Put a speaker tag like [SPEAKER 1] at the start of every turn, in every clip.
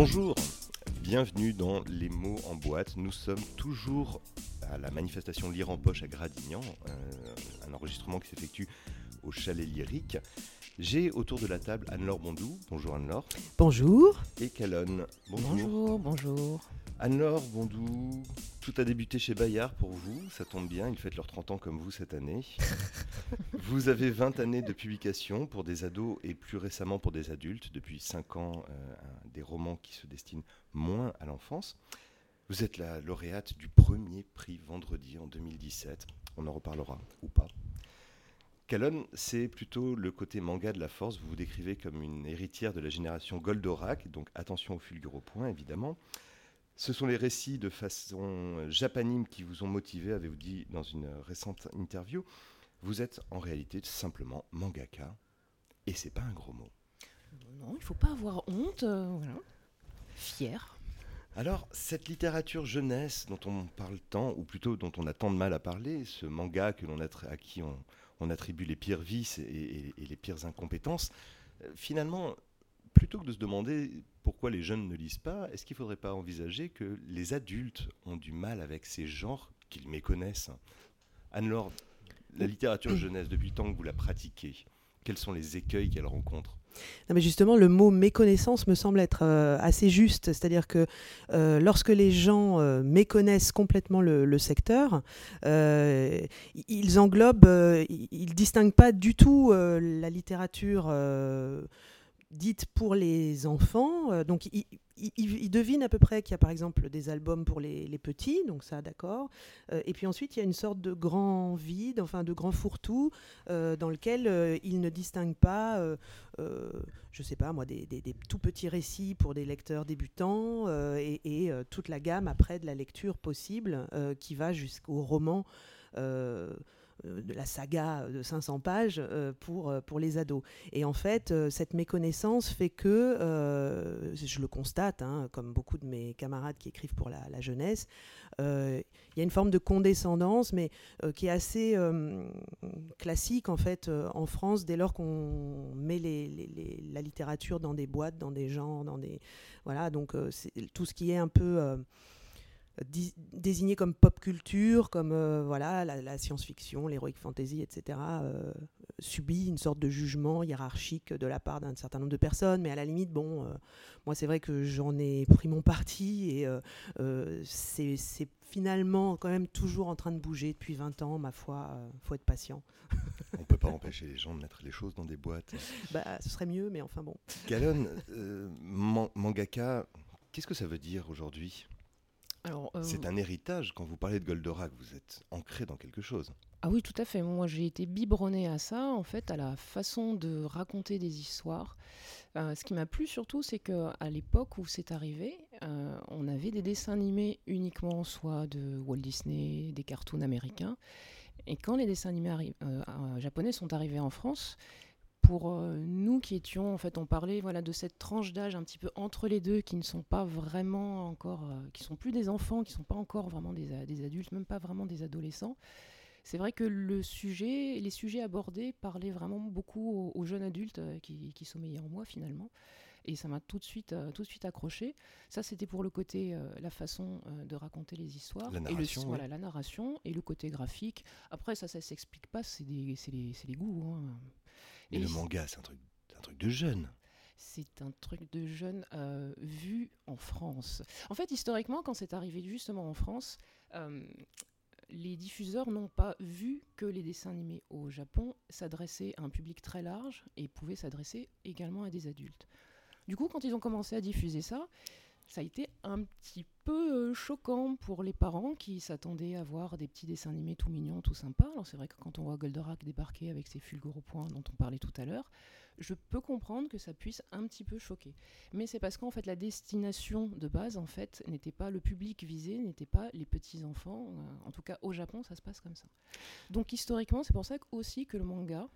[SPEAKER 1] Bonjour, bienvenue dans Les mots en boîte. Nous sommes toujours à la manifestation Lire en poche à Gradignan, euh, un enregistrement qui s'effectue au chalet lyrique. J'ai autour de la table Anne-Laure Bondou. Bonjour Anne-Laure.
[SPEAKER 2] Bonjour.
[SPEAKER 1] Et Calonne.
[SPEAKER 2] Bonjour. Bonjour, bonjour.
[SPEAKER 1] Anne-Laure Bondou, tout a débuté chez Bayard pour vous, ça tombe bien, ils fêtent leurs 30 ans comme vous cette année. vous avez 20 années de publication pour des ados et plus récemment pour des adultes, depuis 5 ans euh, des romans qui se destinent moins à l'enfance. Vous êtes la lauréate du premier prix vendredi en 2017, on en reparlera ou pas. Calonne, c'est plutôt le côté manga de la force, vous vous décrivez comme une héritière de la génération Goldorak, donc attention au fulgure au point évidemment. Ce sont les récits de façon japanime qui vous ont motivé, avez-vous dit dans une récente interview. Vous êtes en réalité simplement mangaka, et c'est pas un gros mot.
[SPEAKER 2] Non, il faut pas avoir honte, euh, voilà. Fier.
[SPEAKER 1] Alors, cette littérature jeunesse dont on parle tant, ou plutôt dont on a tant de mal à parler, ce manga que l'on à qui on, attribue les pires vices et, et les pires incompétences, euh, finalement, plutôt que de se demander pourquoi les jeunes ne lisent pas, est-ce qu'il ne faudrait pas envisager que les adultes ont du mal avec ces genres qu'ils méconnaissent? Anne-Laure, la littérature jeunesse, depuis le temps que vous la pratiquez, quels sont les écueils qu'elle rencontre?
[SPEAKER 2] Non mais justement, le mot méconnaissance me semble être euh, assez juste. C'est-à-dire que euh, lorsque les gens euh, méconnaissent complètement le, secteur, ils englobent, ils ne distinguent pas du tout la littérature dite pour les enfants. Euh, donc, ils il, devine à peu près qu'il y a par exemple des albums pour les, petits, donc ça, d'accord. Euh, et puis ensuite, il y a une sorte de grand vide, enfin de grand fourre-tout, euh, dans lequel il ne distingue pas, je sais pas moi, des, tout petits récits pour des lecteurs débutants et, toute la gamme après de la lecture possible qui va jusqu'au roman. Euh, de la saga de 500 pages euh, pour, euh, pour les ados. Et en fait, cette méconnaissance fait que, je le constate, hein, comme beaucoup de mes camarades qui écrivent pour la, jeunesse, il y a une forme de condescendance, mais qui est assez classique en fait en France dès lors qu'on met la littérature dans des boîtes, dans des genres, dans des voilà. Donc tout ce qui est un peu désigné comme pop culture, comme euh, voilà la, science-fiction, l'heroic fantasy, etc., euh, subit une sorte de jugement hiérarchique de la part d'un certain nombre de personnes. Mais à la limite, bon, euh, moi c'est vrai que j'en ai pris mon parti et c'est finalement quand même toujours en train de bouger depuis 20 ans, ma foi, faut être patient.
[SPEAKER 1] On peut pas empêcher les gens de mettre les choses dans des boîtes.
[SPEAKER 2] Bah, ce serait mieux, mais enfin bon.
[SPEAKER 1] Galon, mangaka, qu'est-ce que ça veut dire aujourd'hui? Euh, c'est un héritage. Quand vous parlez de Goldorak, vous êtes ancré dans quelque chose.
[SPEAKER 3] Ah oui, tout à fait. Moi, j'ai été biberonné à ça, en fait, à la façon de raconter des histoires. Euh, ce qui m'a plu surtout, c'est qu'à l'époque où c'est arrivé, euh, on avait des dessins animés uniquement soit de Walt Disney, des cartoons américains. Et quand les dessins animés japonais sont arrivés en France, pour euh, nous qui étions, en fait, on parlait voilà, de cette tranche d'âge un petit peu entre les deux, qui ne sont pas vraiment encore, euh, qui sont plus des enfants, qui ne sont pas encore vraiment des, adultes, même pas vraiment des adolescents. C'est vrai que le sujet, les sujets abordés parlaient vraiment beaucoup aux, jeunes adultes euh, qui, qui, sommeillaient en moi finalement. Et ça m'a tout de suite, tout de suite accroché. Ça, c'était pour le côté, la façon de raconter les histoires.
[SPEAKER 1] La narration.
[SPEAKER 3] Et le, voilà, la narration et le côté graphique. Après, ça, ça s'explique pas, c'est les, les, goûts. Hein.
[SPEAKER 1] Mais le manga, c'est un truc, un truc de jeune.
[SPEAKER 3] C'est un truc de jeune euh, vu en France. En fait, historiquement, quand c'est arrivé justement en France, euh, les diffuseurs n'ont pas vu que les dessins animés au Japon s'adressaient à un public très large et pouvaient s'adresser également à des adultes. Du coup, quand ils ont commencé à diffuser ça, ça a été un petit peu euh, choquant pour les parents qui s'attendaient à voir des petits dessins animés tout mignons, tout sympas. Alors c'est vrai que quand on voit Goldorak débarquer avec ses fulgures points dont on parlait tout à l'heure, je peux comprendre que ça puisse un petit peu choquer. Mais c'est parce qu'en fait la destination de base en fait n'était pas le public visé, n'était pas les petits enfants. Euh, en tout cas au Japon ça se passe comme ça. Donc historiquement c'est pour ça aussi que le manga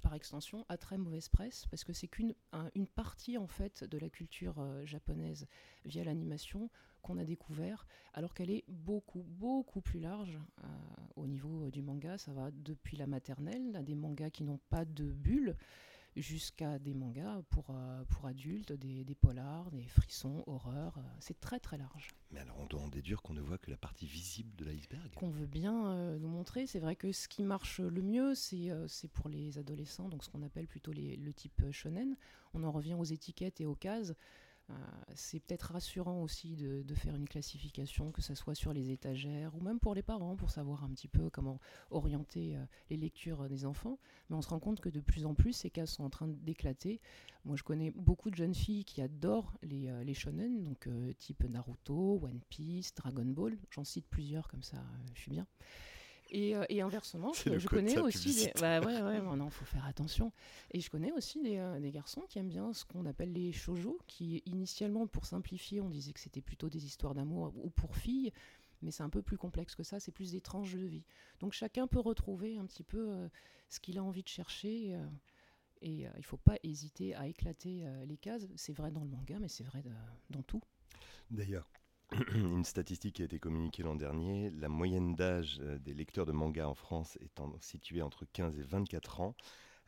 [SPEAKER 3] par extension, a très mauvaise presse parce que c'est qu'une une partie en fait de la culture euh, japonaise via l'animation qu'on a découvert, alors qu'elle est beaucoup beaucoup plus large euh, au niveau du manga. Ça va depuis la maternelle, à des mangas qui n'ont pas de bulles, jusqu'à des mangas pour, euh, pour adultes, des, des, polars, des frissons, horreurs. c'est très très large.
[SPEAKER 1] Mais alors on doit en déduire qu'on ne voit que la partie visible de l'iceberg.
[SPEAKER 3] Qu'on veut bien nous montrer. C'est vrai que ce qui marche le mieux, c'est c'est pour les adolescents, donc ce qu'on appelle plutôt les, le type shonen. On en revient aux étiquettes et aux cases. Euh, c'est peut-être rassurant aussi de, faire une classification, que ce soit sur les étagères ou même pour les parents, pour savoir un petit peu comment orienter euh, les lectures des enfants. Mais on se rend compte que de plus en plus, ces cas sont en train d'éclater. Moi, je connais beaucoup de jeunes filles qui adorent euh, les shonen, donc type Naruto, One Piece, Dragon Ball. J'en cite plusieurs comme ça, je suis bien. Et, euh, et, inversement, je, connais aussi des. Bah ouais, ouais, non, faut faire attention. Et je connais aussi des, euh, des garçons qui aiment bien ce qu'on appelle les shoujo, qui initialement, pour simplifier, on disait que c'était plutôt des histoires d'amour ou pour filles, mais c'est un peu plus complexe que ça, c'est plus des tranches de vie. Donc chacun peut retrouver un petit peu euh, ce qu'il a envie de chercher. et il ne faut pas hésiter à éclater les cases. C'est vrai dans le manga, mais c'est vrai dans tout.
[SPEAKER 1] D'ailleurs, une statistique qui a été communiquée l'an dernier, la moyenne d'âge euh, des lecteurs de manga en France étant située entre 15 et 24 ans,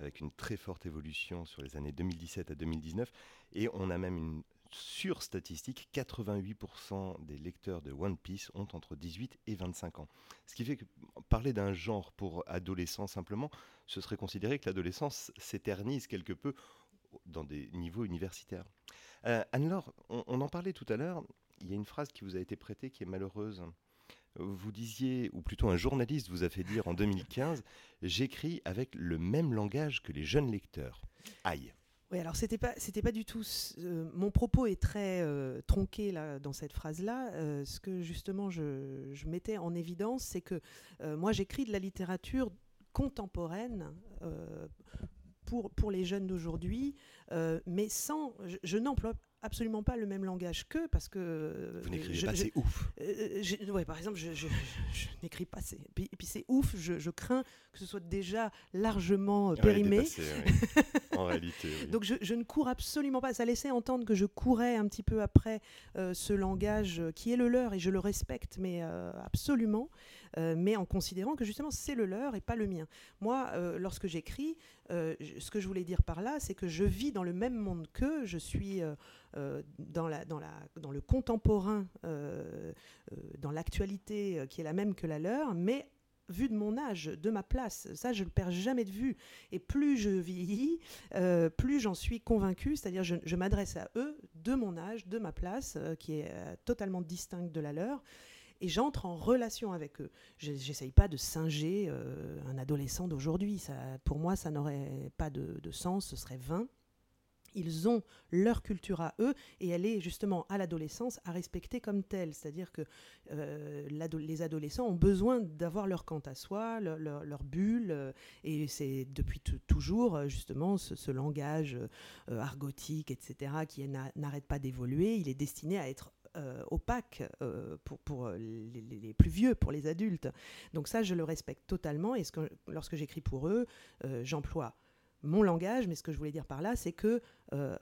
[SPEAKER 1] avec une très forte évolution sur les années 2017 à 2019. Et on a même une sur-statistique, 88% des lecteurs de One Piece ont entre 18 et 25 ans. Ce qui fait que parler d'un genre pour adolescents simplement, ce serait considérer que l'adolescence s'éternise quelque peu dans des niveaux universitaires. Euh, Anne-Laure, on, en parlait tout à l'heure, il y a une phrase qui vous a été prêtée qui est malheureuse. Vous disiez, ou plutôt un journaliste vous a fait dire en 2015, j'écris avec le même langage que les jeunes lecteurs. Aïe.
[SPEAKER 2] Oui, alors c'était pas c'était pas du tout. Euh, mon propos est très euh, tronqué là dans cette phrase-là. Euh, ce que justement je, je, mettais en évidence, c'est que moi j'écris de la littérature contemporaine pour, pour les jeunes d'aujourd'hui, mais sans. Je, je n'emploie absolument pas le même langage qu'eux parce que
[SPEAKER 1] vous n'écrivez pas c'est ouf.
[SPEAKER 2] Euh, ouais, par exemple je, n'écris pas c'est puis, puis c'est ouf je, crains que ce soit déjà largement euh, périmé.
[SPEAKER 1] en réalité oui.
[SPEAKER 2] donc je, ne cours absolument pas ça laissait entendre que je courais un petit peu après euh, ce langage qui est le leur et je le respecte mais absolument mais en considérant que justement c'est le leur et pas le mien. Moi lorsque j'écris ce que je voulais dire par là c'est que je vis dans le même monde qu'eux je suis euh, dans, la, dans, le contemporain, euh, euh, dans l'actualité qui est la même que la leur, mais vu de mon âge, de ma place. Ça, je ne le perds jamais de vue. Et plus je vieillis, plus j'en suis convaincue. C'est-à-dire, je, je m'adresse à eux de mon âge, de ma place, qui est totalement distincte de la leur. Et j'entre en relation avec eux. J'essaye pas de singer un adolescent d'aujourd'hui. Pour moi, ça n'aurait pas de, sens, ce serait vain ils ont leur culture à eux et elle est justement à l'adolescence à respecter comme telle. C'est-à-dire que euh, les adolescents ont besoin d'avoir leur quant à soi, leur, bulle, euh, et c'est depuis toujours euh, justement ce, langage argotique, etc., qui n'arrête pas d'évoluer. Il est destiné à être opaque pour, les, plus vieux, pour les adultes. Donc ça, je le respecte totalement et lorsque j'écris pour eux, j'emploie mon langage, mais ce que je voulais dire par là, c'est que euh,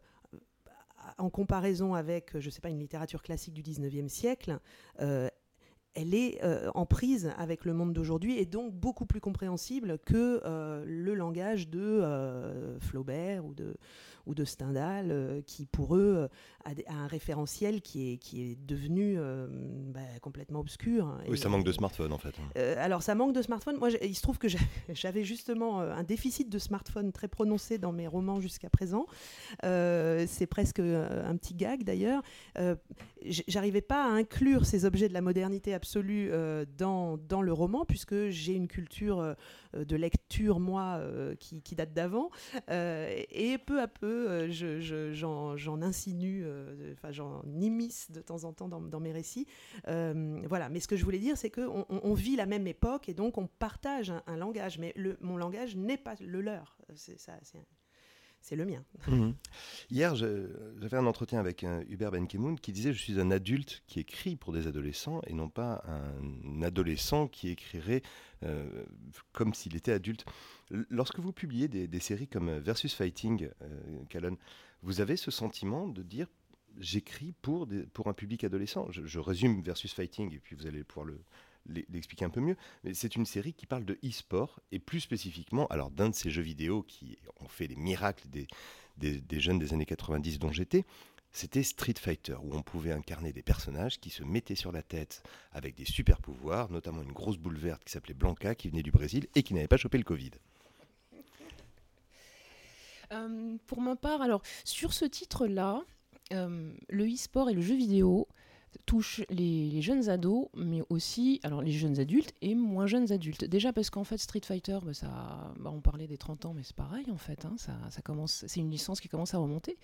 [SPEAKER 2] en comparaison avec, je sais pas, une littérature classique du 19e siècle, euh, elle est euh, en prise avec le monde d'aujourd'hui et donc beaucoup plus compréhensible que le langage de Flaubert ou de, ou de Stendhal, euh, qui pour eux euh, a, un référentiel qui est, qui est devenu euh, bah, complètement obscur.
[SPEAKER 1] Oui, ça manque de smartphone en fait.
[SPEAKER 2] alors ça manque de smartphone. Moi, il se trouve que j'avais justement un déficit de smartphone très prononcé dans mes romans jusqu'à présent. C'est presque un petit gag d'ailleurs. J'arrivais pas à inclure ces objets de la modernité absolue dans, dans le roman, puisque j'ai une culture de lecture, moi, qui, qui date d'avant. et peu à peu, euh, j'en insinue, euh, enfin j'en immisce de temps en temps dans, mes récits. Euh, voilà, mais ce que je voulais dire, c'est qu'on on, vit la même époque et donc on partage un, langage, mais mon langage n'est pas le leur. C'est ça, c'est le mien.
[SPEAKER 1] Mhm. Hier, j'avais un entretien avec Hubert Benkemoun qui disait Je suis un adulte qui écrit pour des adolescents et non pas un adolescent qui écrirait comme s'il était adulte. Lorsque vous publiez des, séries comme Versus Fighting, euh, vous avez ce sentiment de dire j'écris pour, pour un public adolescent je, résume Versus Fighting et puis vous allez pouvoir le, l'expliquer un peu mieux. Mais c'est une série qui parle de e-sport et plus spécifiquement, alors d'un de ces jeux vidéo qui ont fait les miracles des, des, jeunes des années 90 dont j'étais, c'était Street Fighter, où on pouvait incarner des personnages qui se mettaient sur la tête avec des super pouvoirs, notamment une grosse boule verte qui s'appelait Blanca, qui venait du Brésil et qui n'avait pas chopé le Covid.
[SPEAKER 3] Euh, pour ma part, alors sur ce titre-là, euh, le e-sport et le jeu vidéo touchent les, jeunes ados, mais aussi alors les jeunes adultes et moins jeunes adultes. Déjà parce qu'en fait Street Fighter, bah, ça, bah, on parlait des 30 ans, mais c'est pareil en fait. Hein, ça, ça, commence, c'est une licence qui commence à remonter.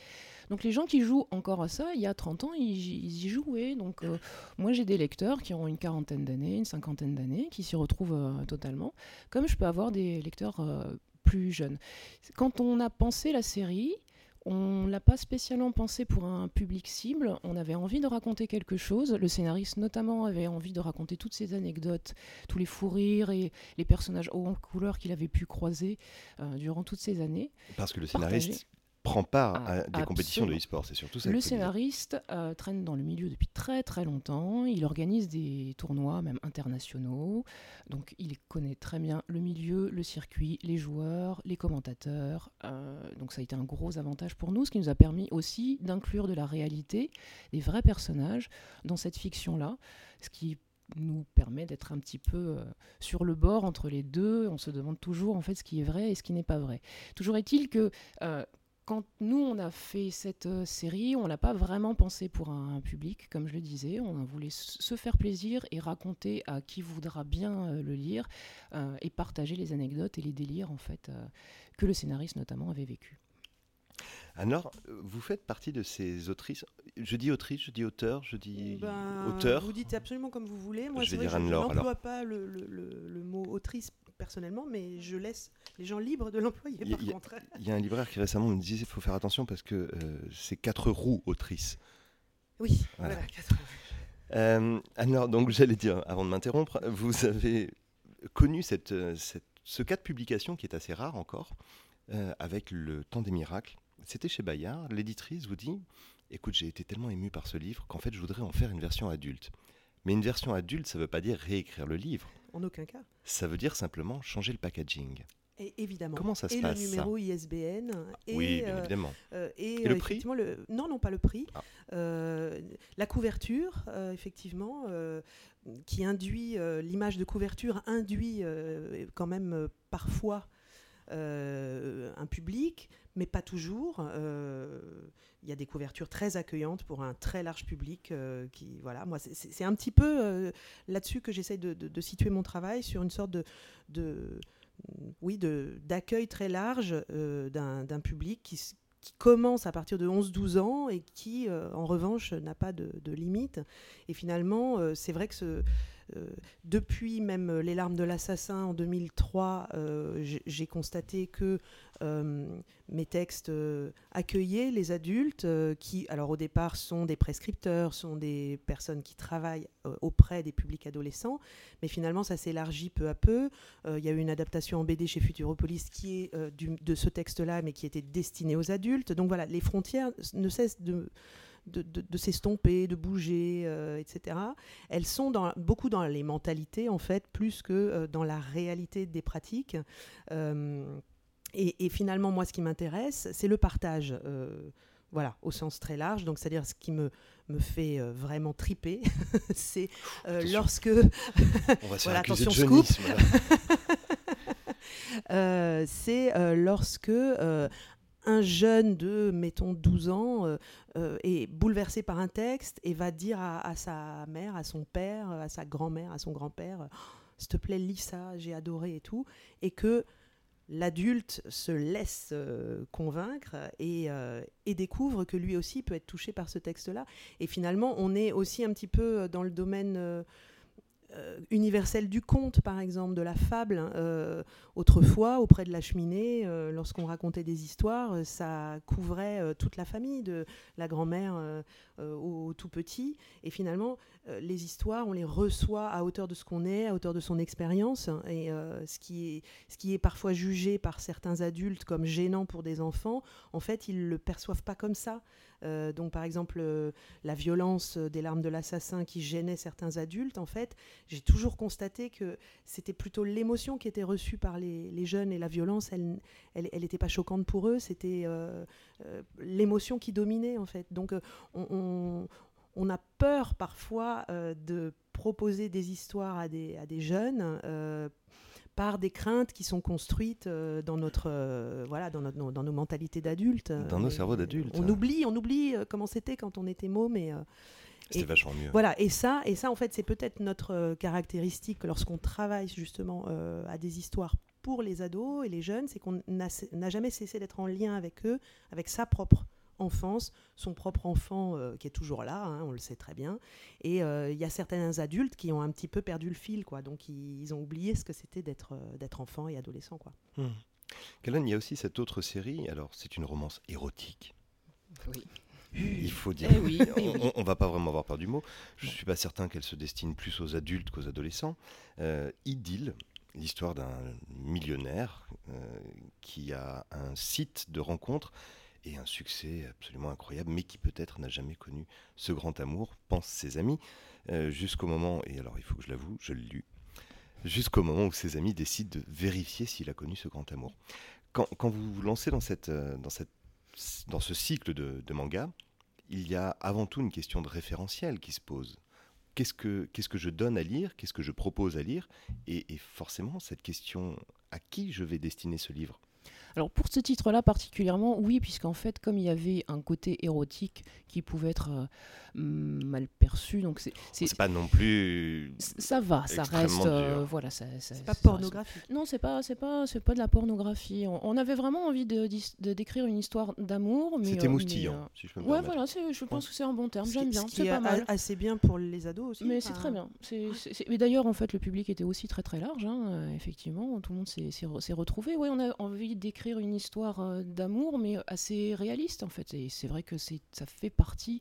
[SPEAKER 3] Donc les gens qui jouent encore à ça, il y a 30 ans, ils, y jouaient. Donc euh, moi j'ai des lecteurs qui ont une quarantaine d'années, une cinquantaine d'années, qui s'y retrouvent totalement. Comme je peux avoir des lecteurs plus jeunes. Quand on a pensé la série, on l'a pas spécialement pensé pour un public cible. On avait envie de raconter quelque chose. Le scénariste, notamment, avait envie de raconter toutes ces anecdotes, tous les fous rires et les personnages hauts en couleur qu'il avait pu croiser euh, durant toutes ces années.
[SPEAKER 1] Parce que le scénariste prend part ah, à des compétitions de e-sport, c'est surtout ça.
[SPEAKER 3] Le scénariste euh, traîne dans le milieu depuis très très longtemps, il organise des tournois même internationaux, donc il connaît très bien le milieu, le circuit, les joueurs, les commentateurs, euh, donc ça a été un gros avantage pour nous, ce qui nous a permis aussi d'inclure de la réalité, des vrais personnages dans cette fiction-là, ce qui nous permet d'être un petit peu euh, sur le bord entre les deux. On se demande toujours en fait ce qui est vrai et ce qui n'est pas vrai. Toujours est-il que quand nous, on a fait cette euh, série, on l'a pas vraiment pensé pour un, public, comme je le disais. On voulait se faire plaisir et raconter à qui voudra bien euh, le lire euh, et partager les anecdotes et les délires, en fait, que le scénariste notamment avait vécu.
[SPEAKER 1] Alors, vous faites partie de ces autrices. Je dis autrice, je dis auteur, je dis
[SPEAKER 2] ben,
[SPEAKER 1] auteur.
[SPEAKER 2] Vous dites absolument comme vous voulez. Moi, je, n'emploie pas le, le, mot autrice personnellement, mais je laisse les gens libres de l'employer.
[SPEAKER 1] Il y, a un libraire qui récemment me disait qu'il faut faire attention parce que euh, c'est quatre roues autrices.
[SPEAKER 2] Oui, voilà, quatre
[SPEAKER 1] roues. Euh, alors, donc j'allais dire, avant de m'interrompre, vous avez connu cette, euh, cette, ce cas de publication qui est assez rare encore, avec Le Temps des Miracles. C'était chez Bayard. L'éditrice vous dit Écoute, j'ai été tellement ému par ce livre qu'en fait, je voudrais en faire une version adulte. Mais une version adulte, ça ne veut pas dire réécrire le livre.
[SPEAKER 2] En aucun cas.
[SPEAKER 1] Ça veut dire simplement changer le packaging.
[SPEAKER 2] Et évidemment.
[SPEAKER 1] Comment ça se
[SPEAKER 2] et
[SPEAKER 1] passe
[SPEAKER 2] le numéro ISBN.
[SPEAKER 1] Et, oui, bien euh, évidemment.
[SPEAKER 2] Euh, et, le prix le... Non, non, pas le prix. Ah. Euh, la couverture, effectivement, qui induit, l'image de couverture induit quand même parfois un public, mais pas toujours. Il y a des couvertures très accueillantes pour un très large public. qui, voilà, moi, c'est un petit peu là-dessus que j'essaye de, situer mon travail sur une sorte de, oui, d'accueil très large euh, d'un public qui, commence à partir de 11-12 ans et qui, euh, en revanche, n'a pas de, limite. Et finalement, euh, c'est vrai que ce, euh, depuis même euh, Les larmes de l'assassin en 2003, euh, j'ai constaté que mes textes accueillaient les adultes qui, alors au départ, sont des prescripteurs, sont des personnes qui travaillent auprès des publics adolescents, mais finalement ça s'élargit peu à peu. Il y a eu une adaptation en BD chez Futuropolis qui est de ce texte-là, mais qui était destiné aux adultes. Donc voilà, les frontières ne cessent de de, s'estomper, de bouger, euh, etc. Elles sont dans, beaucoup dans les mentalités, en fait, plus que euh, dans la réalité des pratiques. Euh, et, finalement, moi, ce qui m'intéresse, c'est le partage. voilà, au sens très large. Donc, c'est-à-dire ce qui me, me fait vraiment triper, c'est lorsque.
[SPEAKER 1] On va se faire attention, de scoop.
[SPEAKER 2] c'est lorsque un jeune de, mettons, 12 ans euh, euh, est bouleversé par un texte et va dire à, sa mère, à son père, à sa grand-mère, à son grand-père, s'il te plaît, lis ça, j'ai adoré et tout, et que l'adulte se laisse euh, convaincre et, découvre que lui aussi peut être touché par ce texte-là. Et finalement, on est aussi un petit peu dans le domaine universel du conte, par exemple, de la fable. Hein. Euh, autrefois, auprès de la cheminée, euh, lorsqu'on racontait des histoires, ça couvrait toute la famille, de la grand-mère au, tout petit. Et finalement, les histoires, on les reçoit à hauteur de ce qu'on est, à hauteur de son expérience. Et ce, qui est, ce qui est parfois jugé par certains adultes comme gênant pour des enfants, en fait, ils ne le perçoivent pas comme ça. Donc, par exemple, la violence des larmes de l'assassin qui gênait certains adultes, en fait, j'ai toujours constaté que c'était plutôt l'émotion qui était reçue par les, jeunes et la violence, elle n'était pas choquante pour eux, c'était l'émotion qui dominait en fait. Donc on, a peur parfois de proposer des histoires à des jeunes par des craintes qui sont construites euh, dans notre euh, voilà dans, notre, dans nos mentalités d'adultes.
[SPEAKER 1] Dans nos cerveaux d'adultes.
[SPEAKER 2] On oublie, on oublie euh, comment c'était quand on était môme et
[SPEAKER 1] c'était vachement mieux.
[SPEAKER 2] Voilà, et ça, et ça en fait, c'est peut-être notre caractéristique lorsqu'on travaille justement à des histoires pour les ados et les jeunes, c'est qu'on n'a jamais cessé d'être en lien avec eux, avec sa propre enfance, son propre enfant euh, qui est toujours là, hein, on le sait très bien. Et euh, il y a certains adultes qui ont un petit peu perdu le fil, quoi. Donc ils, ont oublié ce que c'était d'être euh, d'être enfant et adolescent, quoi.
[SPEAKER 1] Hmm. il y a aussi cette autre série. Alors c'est une romance érotique.
[SPEAKER 3] Oui.
[SPEAKER 1] Il faut dire.
[SPEAKER 3] Eh oui,
[SPEAKER 1] on, ne va pas vraiment avoir peur du mot. Je suis pas certain qu'elle se destine plus aux adultes qu'aux adolescents. Idylle, l'histoire d'un millionnaire qui a un site de rencontre et un succès absolument incroyable, mais qui peut-être n'a jamais connu ce grand amour, pensent ses amis, euh, jusqu'au moment, et alors il faut que je l'avoue, je l'ai lu, jusqu'au moment où ses amis décident de vérifier s'il a connu ce grand amour. Quand, vous vous lancez dans, cette, euh, dans, cette, dans ce cycle de, manga, il y a avant tout une question de référentiel qui se pose. Qu'est-ce que, qu'est-ce que je donne à lire Qu'est-ce que je propose à lire et forcément, cette question, à qui je vais destiner ce livre?
[SPEAKER 3] Alors pour ce titre-là particulièrement, oui, puisqu'en fait, comme il y avait un côté érotique qui pouvait être euh, mal perçu, donc c'est
[SPEAKER 1] c'est pas non plus
[SPEAKER 3] ça va, ça reste euh, voilà, ça,
[SPEAKER 2] c'est pas pornographique.
[SPEAKER 3] Non, c'est pas c'est pas c'est pas de la pornographie. On, avait vraiment envie de, décrire une histoire d'amour, mais
[SPEAKER 1] c'était euh, moustillant, si je peux me Ouais,
[SPEAKER 3] voilà, je pense que c'est un bon terme. J'aime bien, c'est pas
[SPEAKER 2] mal. Assez bien pour les ados aussi.
[SPEAKER 3] Mais c'est très bien. Mais d'ailleurs, en fait, le public était aussi très très large. Hein, effectivement, tout le monde s'est retrouvé. Oui, on a envie d'écrire une histoire euh, d'amour, mais assez réaliste en fait. Et c'est vrai que ça fait partie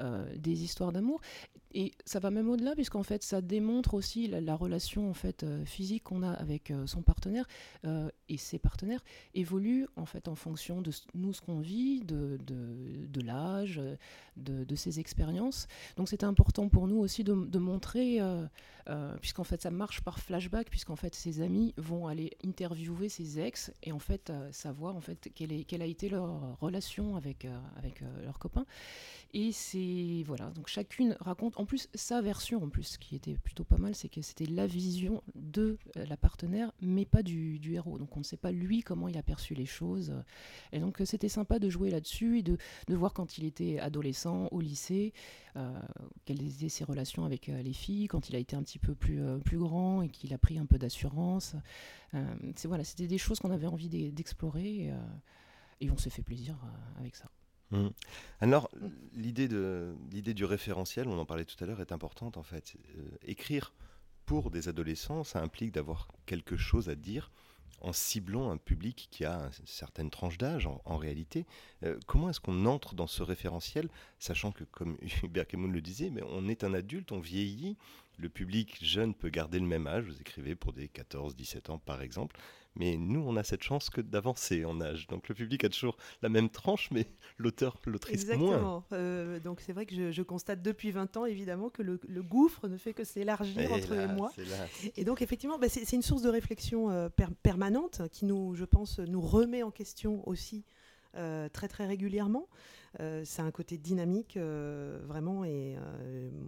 [SPEAKER 3] euh, des histoires d'amour. Et ça va même au-delà, puisqu'en fait, ça démontre aussi la, relation en fait euh, physique qu'on a avec euh, son partenaire et ses partenaires évolue en fait en fonction de nous ce qu'on vit, de, de, l'âge, de, ses expériences. Donc c'était important pour nous aussi de, montrer, puisqu'en fait ça marche par flashback, puisqu'en fait ses amis vont aller interviewer ses ex et en fait savoir en fait quelle, est, quelle a été leur relation avec avec leurs copains. Et c'est voilà, donc chacune raconte en plus sa version en plus, ce qui était plutôt pas mal, c'est que c'était la vision de euh, la partenaire, mais pas du, héros. Donc on ne sait pas lui comment il a perçu les choses. Et donc euh, c'était sympa de jouer là-dessus et de, de, voir quand il était adolescent au lycée, euh, quelles étaient ses relations avec les filles, quand il a été un petit peu plus, plus grand et qu'il a pris un peu d'assurance. c'est voilà, c'était des choses qu'on avait envie d'explorer et on s'est fait plaisir avec ça.
[SPEAKER 1] Mmh. Alors, l'idée, du référentiel, on en parlait tout à l'heure, est importante en fait. Euh, écrire pour des adolescents, ça implique d'avoir quelque chose à dire en ciblant un public qui a une certaine tranche d'âge en, réalité. Euh, comment est-ce qu'on entre dans ce référentiel, sachant que, comme Hubert Camus le disait, mais on est un adulte, on vieillit, le public jeune peut garder le même âge, vous écrivez pour des 14-17 ans par exemple, mais nous, on a cette chance que d'avancer en âge. Donc le public a toujours la même tranche, mais l'auteur, l'autrice moins.
[SPEAKER 2] Exactement. Euh, donc c'est vrai que je, constate depuis 20 ans, évidemment, que le, gouffre ne fait que s'élargir entre eux et moi. Et donc effectivement, bah, c'est une source de réflexion euh, permanente qui nous, je pense, nous remet en question aussi euh, très très régulièrement. c'est un côté dynamique, vraiment, et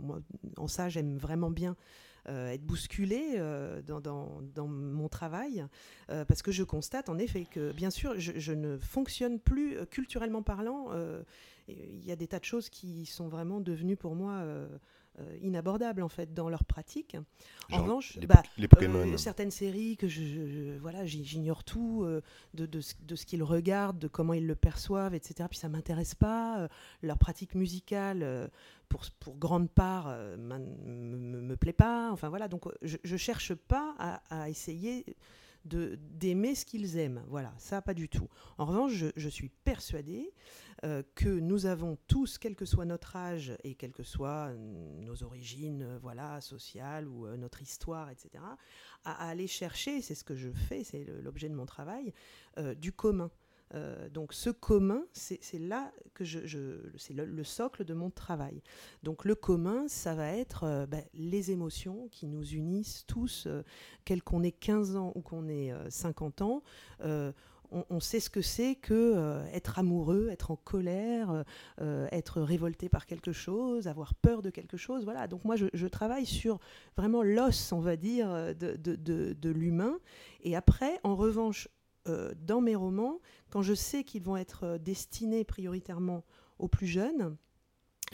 [SPEAKER 2] moi, en ça, j'aime vraiment bien euh, être bousculée euh, dans, mon travail, euh, parce que je constate en effet que, bien sûr, je ne fonctionne plus culturellement parlant. Il y a des tas de choses qui sont vraiment devenues pour moi euh, inabordables en fait dans leur pratique.
[SPEAKER 1] en revanche, les, bah,
[SPEAKER 2] euh, certaines séries que je, voilà, j'ignore tout euh, de, de, de, ce qu'ils regardent, de comment ils le perçoivent, etc. Puis ça m'intéresse pas. leur pratique musicale, pour, pour grande part, me, me, plaît pas. Enfin voilà, donc je, je cherche pas à, à essayer d'aimer ce qu'ils aiment. Voilà, ça pas du tout. En revanche, je, suis persuadée euh, que nous avons tous, quel que soit notre âge et quelles que soient nos origines euh, voilà, sociales ou euh, notre histoire, etc., à, aller chercher, c'est ce que je fais, c'est l'objet de mon travail, du commun. Euh, donc ce commun, c'est là que je, c'est le, socle de mon travail. Donc le commun, ça va être euh, ben, les émotions qui nous unissent tous, euh, quel qu'on ait 15 ans ou qu'on ait 50 ans on, sait ce que c'est que être amoureux, être en colère, être révolté par quelque chose, avoir peur de quelque chose. Voilà. Donc moi, je, travaille sur vraiment l'os, on va dire, de l'humain. Et après, en revanche, euh, dans mes romans, quand je sais qu'ils vont être euh, destinés prioritairement aux plus jeunes,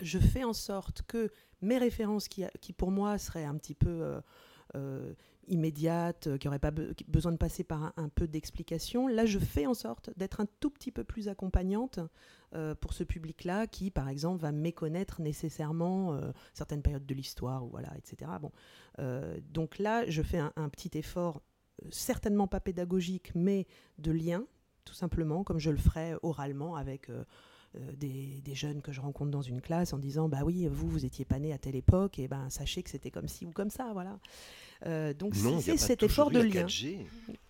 [SPEAKER 2] je fais en sorte que mes références, qui, pour moi seraient un petit peu euh, immédiates, qui n'auraient pas besoin de passer par un, peu d'explication, là je fais en sorte d'être un tout petit peu plus accompagnante pour ce public-là, qui par exemple va méconnaître nécessairement certaines périodes de l'histoire, voilà, etc. Bon, donc là je fais un petit effort certainement pas pédagogique, mais de lien, tout simplement, comme je le ferais oralement avec euh, euh, des, jeunes que je rencontre dans une classe en disant bah oui vous vous étiez pas né à telle époque et ben sachez que c'était comme ci ou comme ça voilà
[SPEAKER 1] euh, donc c'est cet effort de lien.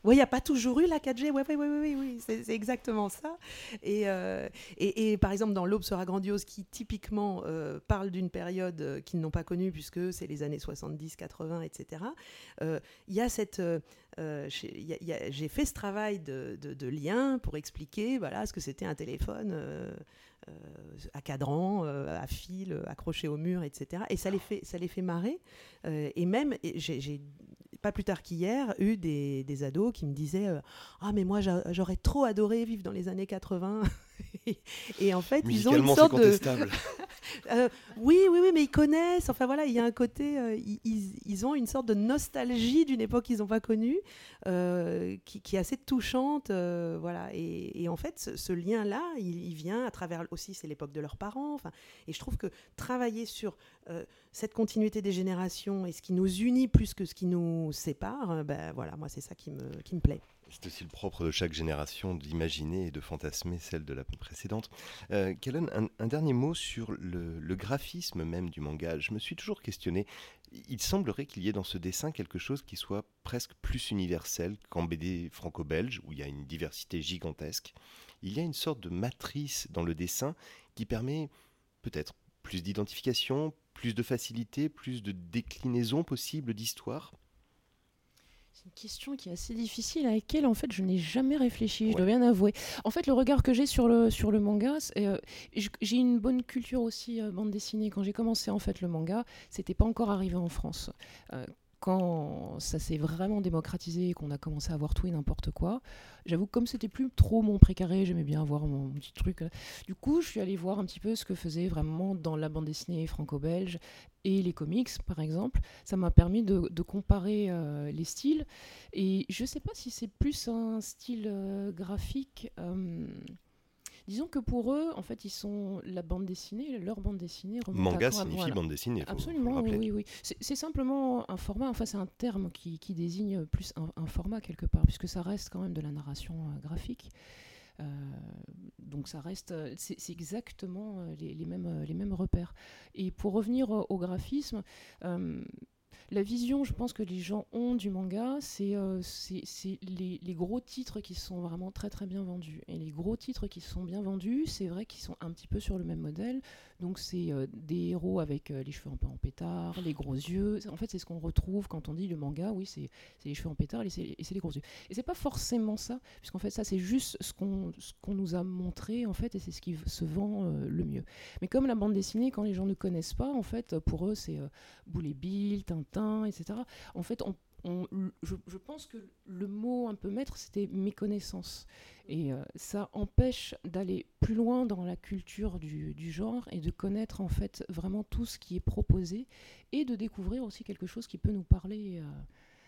[SPEAKER 2] Oui, il n'y a pas toujours eu la 4G. Oui, oui, oui, oui, oui c'est exactement ça. Euh, et, et, par exemple, dans L'Aube sera grandiose, qui typiquement euh, parle d'une période qu'ils n'ont pas connue, puisque c'est les années 70, 80, etc., il y a cette. J'ai fait ce travail de, de, lien pour expliquer voilà, ce que c'était un téléphone à cadran, à fil, accroché au mur, etc. Et ça les fait, ça les fait marrer. et même, j'ai pas plus tard qu'hier, eu des, des, ados qui me disaient euh, Ah, mais moi, j'aurais trop adoré vivre dans les années 80. et en fait, ils ont une sorte de. euh, oui, oui, oui, mais ils connaissent. Enfin voilà, il y a un côté. Euh, ils, ont une sorte de nostalgie d'une époque qu'ils n'ont pas connue, euh, qui, est assez touchante. voilà. Et, en fait, ce, lien-là, il, il, vient à travers aussi, c'est l'époque de leurs parents. Enfin, et je trouve que travailler sur cette continuité des générations et ce qui nous unit plus que ce qui nous sépare, ben voilà, moi, c'est ça qui me, qui me plaît.
[SPEAKER 1] C'est aussi le propre de chaque génération d'imaginer et de fantasmer celle de la précédente. Euh, un, dernier mot sur le, graphisme même du manga. Je me suis toujours questionné. Il semblerait qu'il y ait dans ce dessin quelque chose qui soit presque plus universel qu'en BD franco-belge, où il y a une diversité gigantesque. Il y a une sorte de matrice dans le dessin qui permet peut-être plus d'identification, plus de facilité, plus de déclinaison possible d'histoire
[SPEAKER 3] c'est une question qui est assez difficile à laquelle en fait je n'ai jamais réfléchi, je dois bien avouer. En fait, le regard que j'ai sur le, sur le manga, euh, j'ai une bonne culture aussi euh, bande dessinée. Quand j'ai commencé en fait le manga, c'était pas encore arrivé en France. Euh, quand ça s'est vraiment démocratisé et qu'on a commencé à voir tout et n'importe quoi, j'avoue que comme c'était plus trop mon précaré, j'aimais bien avoir mon petit truc. Du coup, je suis allée voir un petit peu ce que faisait vraiment dans la bande dessinée franco-belge et les comics, par exemple. Ça m'a permis de, comparer euh, les styles. Et je ne sais pas si c'est plus un style euh, graphique. Euh, Disons que pour eux, en fait, ils sont la bande dessinée, leur bande dessinée.
[SPEAKER 1] Manga signifie bande dessinée.
[SPEAKER 3] Absolument, oui, oui. C'est simplement un format. Enfin, c'est un terme qui, désigne plus un, format quelque part, puisque ça reste quand même de la narration euh, graphique. Euh, donc ça reste, c'est exactement euh, les, mêmes, les mêmes repères. Et pour revenir au, graphisme, la vision, je pense que les gens ont du manga, c'est euh, les, les, gros titres qui sont vraiment très très bien vendus. Et les gros titres qui sont bien vendus, c'est vrai qu'ils sont un petit peu sur le même modèle. Donc c'est euh, des héros avec euh, les cheveux un peu en pétard, les gros yeux. En fait, c'est ce qu'on retrouve quand on dit le manga. Oui, c'est les cheveux en pétard et c'est les gros yeux. Et c'est pas forcément ça, puisqu'en fait ça c'est juste ce qu'on nous a montré en fait, et c'est ce qui se vend euh, le mieux. Mais comme la bande dessinée, quand les gens ne connaissent pas, en fait, pour eux c'est Boulet Bill, Tintin, etc. En fait, on je, pense que le mot un peu maître, c'était méconnaissance. Et euh, ça empêche d'aller plus loin dans la culture du, genre et de connaître en fait vraiment tout ce qui est proposé et de découvrir aussi quelque chose qui peut nous parler. Euh.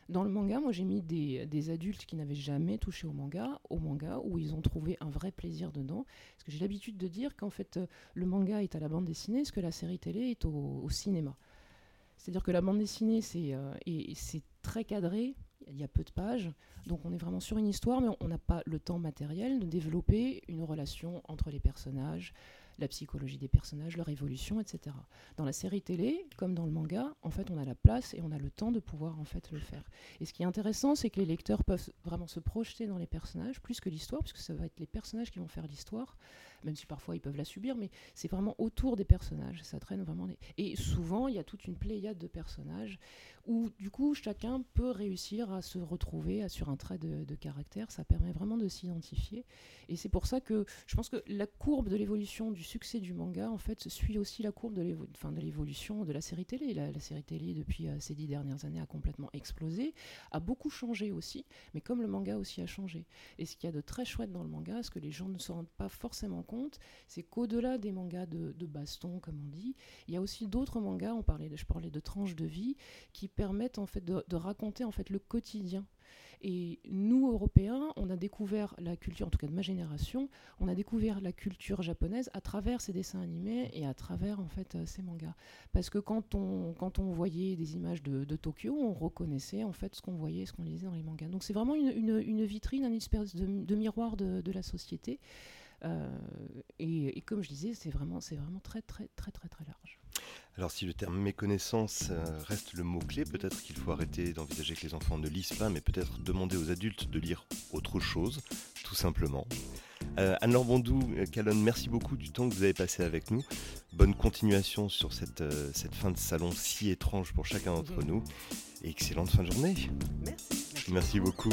[SPEAKER 3] Dans le manga, moi j'ai mis des, adultes qui n'avaient jamais touché au manga, au manga, où ils ont trouvé un vrai plaisir dedans. Parce que j'ai l'habitude de dire qu'en fait euh, le manga est à la bande dessinée, ce que la série télé est au cinéma. C'est-à-dire que la bande dessinée, c'est euh, très cadré, il y a peu de pages, donc on est vraiment sur une histoire, mais on n'a pas le temps matériel de développer une relation entre les personnages, la psychologie des personnages, leur évolution, etc. Dans la série télé, comme dans le manga, en fait, on a la place et on a le temps de pouvoir en fait le faire. Et ce qui est intéressant, c'est que les lecteurs peuvent vraiment se projeter dans les personnages plus que l'histoire, puisque ça va être les personnages qui vont faire l'histoire même si parfois ils peuvent la subir, mais c'est vraiment autour des personnages. Ça traîne vraiment. Et souvent, il y a toute une pléiade de personnages où, du coup, chacun peut réussir à se retrouver sur un trait de, caractère. Ça permet vraiment de s'identifier. Et c'est pour ça que je pense que la courbe de l'évolution du succès du manga, en fait, suit aussi la courbe de l'évolution de la série télé. La, série télé, depuis euh, ces dix dernières années, a complètement explosé, a beaucoup changé aussi, mais comme le manga aussi a changé. Et ce qu'il y a de très chouette dans le manga, ce que les gens ne se rendent pas forcément c'est qu'au-delà des mangas de, baston, comme on dit, il y a aussi d'autres mangas, on parlait de, je parlais de tranches de vie, qui permettent en fait de, raconter en fait le quotidien. Et nous, Européens, on a découvert la culture, en tout cas de ma génération, on a découvert la culture japonaise à travers ces dessins animés et à travers en fait euh, ces mangas. Parce que quand on, quand on voyait des images de, Tokyo, on reconnaissait en fait ce qu'on voyait, ce qu'on lisait dans les mangas. Donc c'est vraiment une, vitrine, un espèce de, miroir de, la société. Euh, et, comme je disais, c'est vraiment, vraiment très, très, très, très, très large.
[SPEAKER 1] Alors si le terme méconnaissance euh, reste le mot-clé, peut-être qu'il faut arrêter d'envisager que les enfants ne lisent pas, mais peut-être demander aux adultes de lire autre chose, tout simplement. Euh, Anne-Laure Bondou, Calonne, merci beaucoup du temps que vous avez passé avec nous. Bonne continuation sur cette, cette fin de salon si étrange pour chacun d'entre nous. Et excellente fin de journée.
[SPEAKER 2] Merci.
[SPEAKER 1] Merci beaucoup.